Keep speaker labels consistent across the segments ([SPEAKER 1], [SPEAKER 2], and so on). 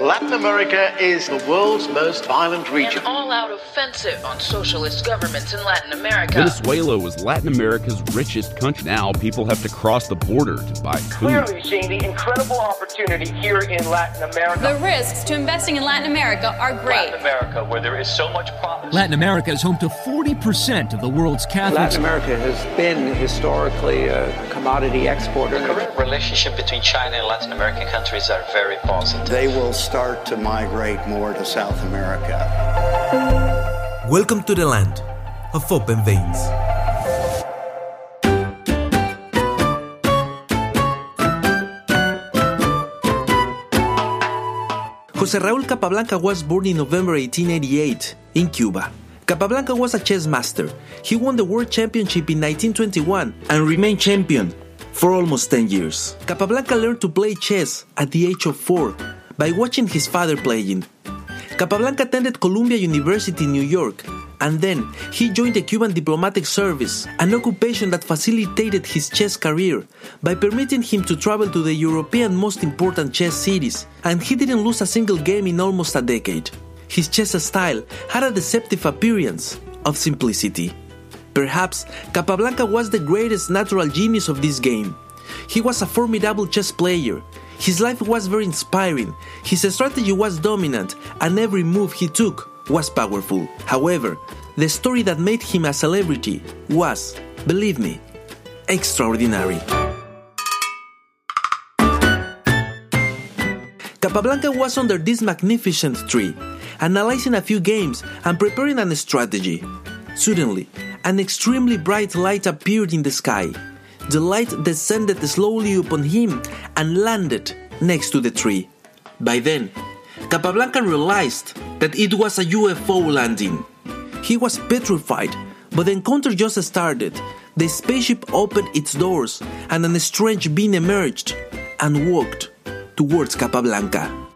[SPEAKER 1] Latin America is the world's most violent region.
[SPEAKER 2] An all-out offensive on socialist governments in Latin America.
[SPEAKER 3] Venezuela was Latin America's richest country. Now people have to cross the border to buy food.
[SPEAKER 4] Clearly seeing the incredible opportunity here in Latin America.
[SPEAKER 5] The risks to investing in Latin America are great.
[SPEAKER 4] Latin America, where there is so much promise.
[SPEAKER 6] Latin America is home to 40% of the world's Catholics.
[SPEAKER 7] Latin America has been historically a commodity exporter.
[SPEAKER 8] The current relationship between China and Latin American countries are very positive.
[SPEAKER 9] They will start to migrate more to South America.
[SPEAKER 10] Welcome to the land of open veins. Jose Raul Capablanca was born in November 1888 in Cuba. Capablanca was a chess master. He won the world championship in 1921 and remained champion for almost 10 years. Capablanca learned to play chess at the age of 4 by watching his father playing. Capablanca attended Columbia University in New York, and then he joined the Cuban Diplomatic Service, an occupation that facilitated his chess career by permitting him to travel to the European most important chess cities, and he didn't lose a single game in almost a decade. His chess style had a deceptive appearance of simplicity. Perhaps Capablanca was the greatest natural genius of this game. He was a formidable chess player, his life was very inspiring, his strategy was dominant, and every move he took was powerful. However, the story that made him a celebrity was, believe me, extraordinary. Capablanca was under this magnificent tree, analyzing a few games and preparing a strategy. Suddenly, an extremely bright light appeared in the sky. The light descended slowly upon him and landed next to the tree. By then, Capablanca realized that it was a UFO landing. He was petrified, but the encounter just started. The spaceship opened its doors, and a strange being emerged and walked towards Capablanca.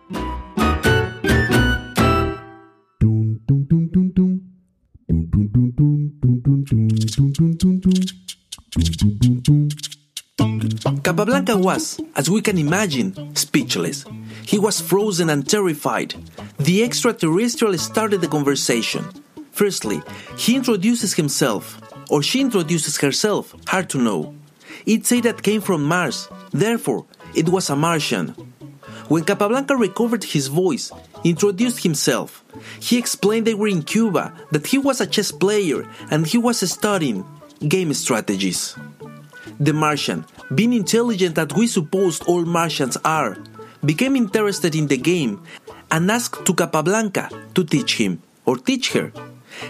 [SPEAKER 10] Capablanca was, as we can imagine, speechless. He was frozen and terrified. The extraterrestrial started the conversation. Firstly, he introduces himself, or she introduces herself, hard to know. It said that came from Mars, therefore, it was a Martian. When Capablanca recovered his voice, introduced himself, he explained they were in Cuba, that he was a chess player, and he was studying game strategies. The Martian, being intelligent as we supposed all Martians are, became interested in the game and asked to Capablanca to teach him or teach her.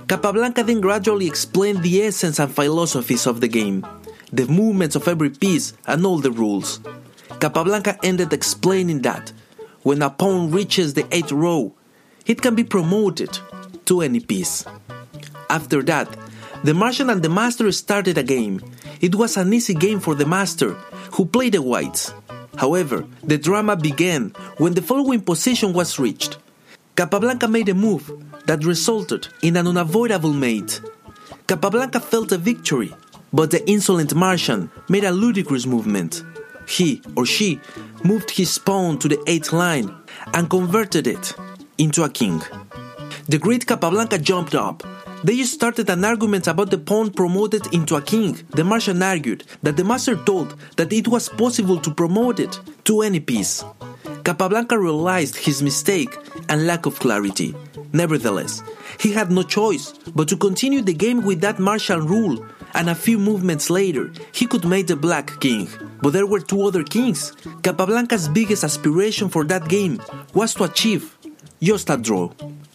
[SPEAKER 10] Capablanca then gradually explained the essence and philosophies of the game, the movements of every piece, and all the rules. Capablanca ended explaining that when a pawn reaches the eighth row, it can be promoted to any piece. After that, the Martian and the Master started a game. It was an easy game for the Master, who played the whites. However, the drama began when the following position was reached. Capablanca made a move that resulted in an unavoidable mate. Capablanca felt a victory, but the insolent Martian made a ludicrous movement. He or she moved his pawn to the eighth line and converted it into a king. The great Capablanca jumped up. They started an argument about the pawn promoted into a king. The Martian argued that the master told that it was possible to promote it to any piece. Capablanca realized his mistake and lack of clarity. Nevertheless, he had no choice but to continue the game with that Martian rule, and a few movements later, he could make the black king. But there were two other kings. Capablanca's biggest aspiration for that game was to achieve just a draw.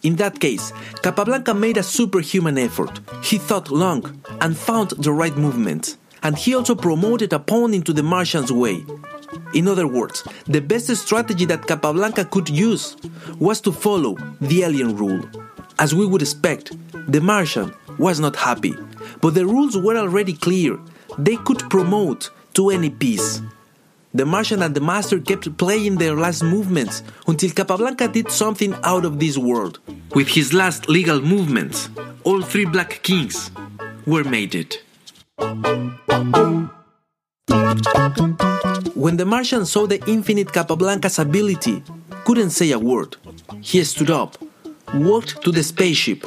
[SPEAKER 10] In that case, Capablanca made a superhuman effort. He thought long and found the right movement. And he also promoted a pawn into the Martian's way. In other words, the best strategy that Capablanca could use was to follow the alien rule. As we would expect, the Martian was not happy, but the rules were already clear. They could promote to any piece. The Martian and the Master kept playing their last movements until Capablanca did something out of this world. With his last legal movements, all three Black Kings were mated. When the Martian saw the infinite Capablanca's ability, couldn't say a word. He stood up, walked to the spaceship,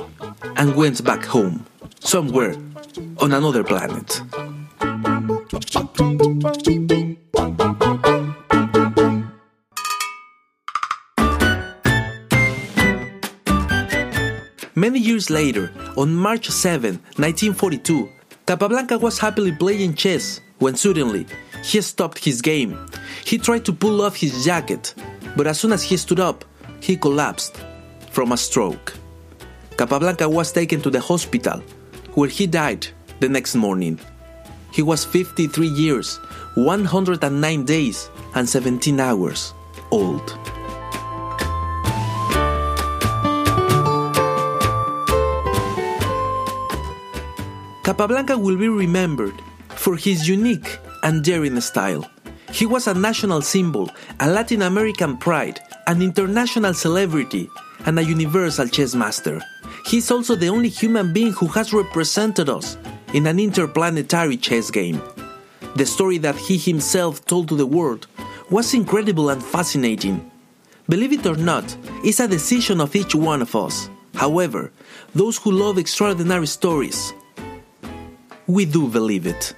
[SPEAKER 10] and went back home, somewhere on another planet. Many years later, on March 7, 1942, Capablanca was happily playing chess when suddenly he stopped his game. He tried to pull off his jacket, but as soon as he stood up, he collapsed from a stroke. Capablanca was taken to the hospital, where he died the next morning. He was 53 years, 109 days, and 17 hours old. Capablanca will be remembered for his unique and daring style. He was a national symbol, a Latin American pride, an international celebrity, and a universal chess master. He is also the only human being who has represented us in an interplanetary chess game. The story that he himself told to the world was incredible and fascinating. Believe it or not, it's a decision of each one of us. However, those who love extraordinary stories we do believe it.